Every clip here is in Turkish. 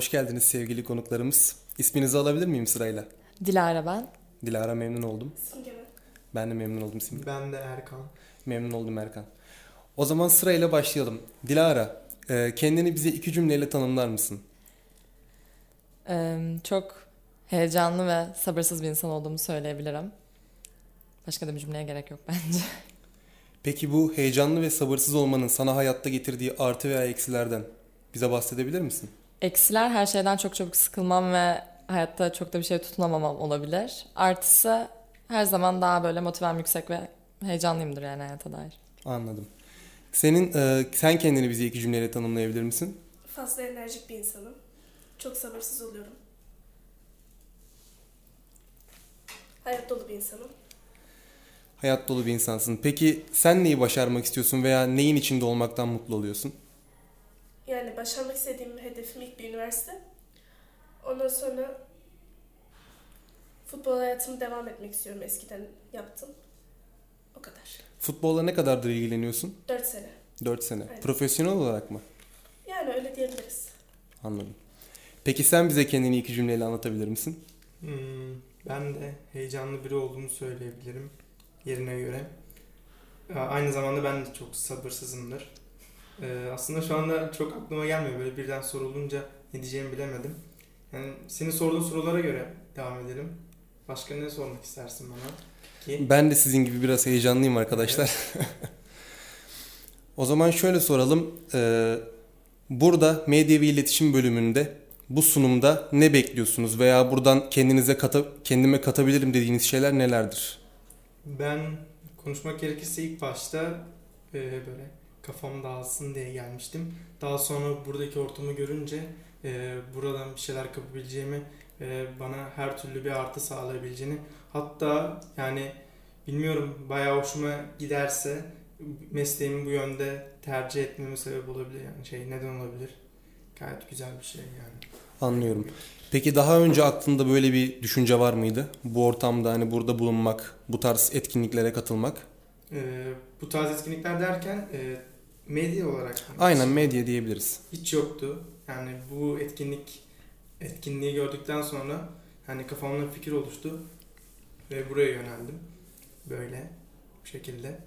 hoş geldiniz sevgili konuklarımız. İsminizi alabilir miyim sırayla? Dilara ben. Dilara memnun oldum. Simge mi? Ben de memnun oldum Simge. Ben de Erkan. Memnun oldum Erkan. O zaman sırayla başlayalım. Dilara, e, kendini bize iki cümleyle tanımlar mısın? Ee, çok heyecanlı ve sabırsız bir insan olduğumu söyleyebilirim. Başka da bir cümleye gerek yok bence. Peki bu heyecanlı ve sabırsız olmanın sana hayatta getirdiği artı veya eksilerden bize bahsedebilir misin? Eksiler her şeyden çok çabuk sıkılmam ve hayatta çok da bir şey tutunamamam olabilir. Artısı her zaman daha böyle motivem yüksek ve heyecanlıyımdır yani hayata dair. Anladım. Senin e, sen kendini bize iki cümleyle tanımlayabilir misin? Fazla enerjik bir insanım. Çok sabırsız oluyorum. Hayat dolu bir insanım. Hayat dolu bir insansın. Peki sen neyi başarmak istiyorsun veya neyin içinde olmaktan mutlu oluyorsun? Yani başarmak istediğim hedefim ilk bir üniversite. Ondan sonra futbol hayatımı devam etmek istiyorum. Eskiden yaptım. O kadar. Futbolla ne kadardır ilgileniyorsun? 4 sene. 4 sene. Evet. Profesyonel olarak mı? Yani öyle diyebiliriz. Anladım. Peki sen bize kendini iki cümleyle anlatabilir misin? Hmm, ben de heyecanlı biri olduğumu söyleyebilirim yerine göre. Aa, Aynı zamanda ben de çok sabırsızımdır. Ee, aslında şu anda çok aklıma gelmiyor. Böyle birden sorulunca ne diyeceğimi bilemedim. Yani senin sorduğun sorulara göre devam edelim. Başka ne sormak istersin bana? Ki Ben de sizin gibi biraz heyecanlıyım arkadaşlar. o zaman şöyle soralım. Ee, burada medya ve iletişim bölümünde bu sunumda ne bekliyorsunuz veya buradan kendinize kata, kendime katabilirim dediğiniz şeyler nelerdir? ben konuşmak gerekirse ilk başta e, böyle kafam dağılsın diye gelmiştim. Daha sonra buradaki ortamı görünce e, buradan bir şeyler kapabileceğimi, e, bana her türlü bir artı sağlayabileceğini, hatta yani bilmiyorum bayağı hoşuma giderse mesleğimi bu yönde tercih etmeme sebep olabilir yani şey neden olabilir? Gayet güzel bir şey yani. Anlıyorum. Peki daha önce aklında böyle bir düşünce var mıydı? Bu ortamda hani burada bulunmak, bu tarz etkinliklere katılmak? E, bu tarz etkinlikler derken e, medya olarak Aynen medya diyebiliriz. hiç yoktu. Yani bu etkinlik etkinliği gördükten sonra hani kafamda bir fikir oluştu ve buraya yöneldim. Böyle bu şekilde.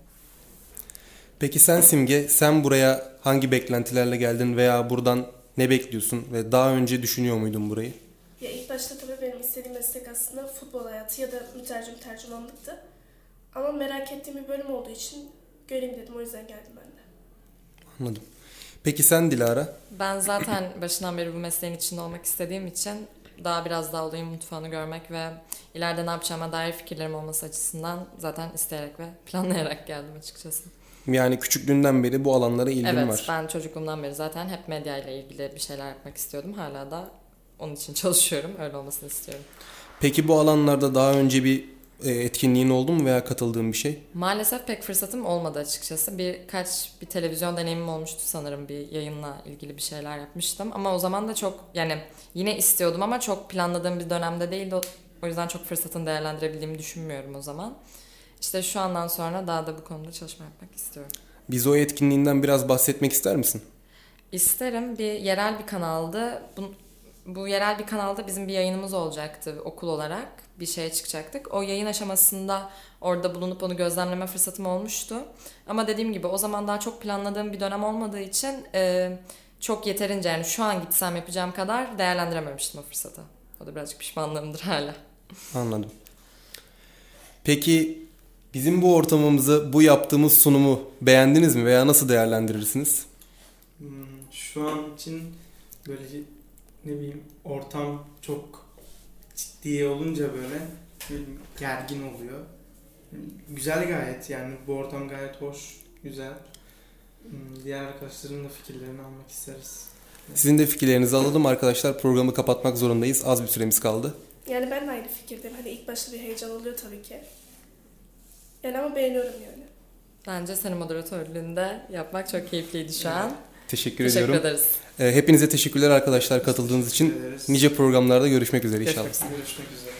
Peki sen Simge, sen buraya hangi beklentilerle geldin veya buradan ne bekliyorsun ve daha önce düşünüyor muydun burayı? Ya ilk başta tabii benim istediğim meslek aslında futbol hayatı ya da mütercim tercümanlıktı. Ama merak ettiğim bir bölüm olduğu için göreyim dedim. O yüzden geldim ben de. Anladım. Peki sen Dilara? Ben zaten başından beri bu mesleğin içinde olmak istediğim için daha biraz daha olayın mutfağını görmek ve ileride ne yapacağıma dair fikirlerim olması açısından zaten isteyerek ve planlayarak geldim açıkçası. Yani küçüklüğünden beri bu alanlara ilgin evet var. ben çocukluğumdan beri zaten hep medya ile ilgili bir şeyler yapmak istiyordum. Hala da onun için çalışıyorum. Öyle olmasını istiyorum. Peki bu alanlarda daha önce bir etkinliğin oldu mu veya katıldığın bir şey? Maalesef pek fırsatım olmadı açıkçası. Birkaç bir televizyon deneyimim olmuştu sanırım bir yayınla ilgili bir şeyler yapmıştım. Ama o zaman da çok yani yine istiyordum ama çok planladığım bir dönemde değildi. O, yüzden çok fırsatını değerlendirebildiğimi düşünmüyorum o zaman. İşte şu andan sonra daha da bu konuda çalışma yapmak istiyorum. Biz o etkinliğinden biraz bahsetmek ister misin? İsterim bir yerel bir kanaldı. Bu, bu yerel bir kanalda bizim bir yayınımız olacaktı okul olarak. Bir şeye çıkacaktık. O yayın aşamasında orada bulunup onu gözlemleme fırsatım olmuştu. Ama dediğim gibi o zaman daha çok planladığım bir dönem olmadığı için e, çok yeterince yani şu an gitsem yapacağım kadar değerlendirememiştim o fırsatı. O da birazcık pişmanlığımdır hala. Anladım. Peki bizim bu ortamımızı, bu yaptığımız sunumu beğendiniz mi veya nasıl değerlendirirsiniz? Hmm, şu an için böyle ne bileyim ortam çok ciddi olunca böyle gergin oluyor. Güzel gayet yani bu ortam gayet hoş, güzel. Hmm, Diğer arkadaşların da fikirlerini almak isteriz. Sizin de fikirlerinizi alalım arkadaşlar. Programı kapatmak zorundayız. Az bir süremiz kaldı. Yani ben de aynı fikirdeyim. Hani ilk başta bir heyecan oluyor tabii ki. Yani ama beğeniyorum yani. Bence senin moderatörlüğünde yapmak çok keyifliydi şu an. Teşekkür, Teşekkür ediyorum. ederiz. Ee, Hepinize teşekkürler arkadaşlar katıldığınız için. Nice programlarda görüşmek üzere inşallah. Görüşmek üzere.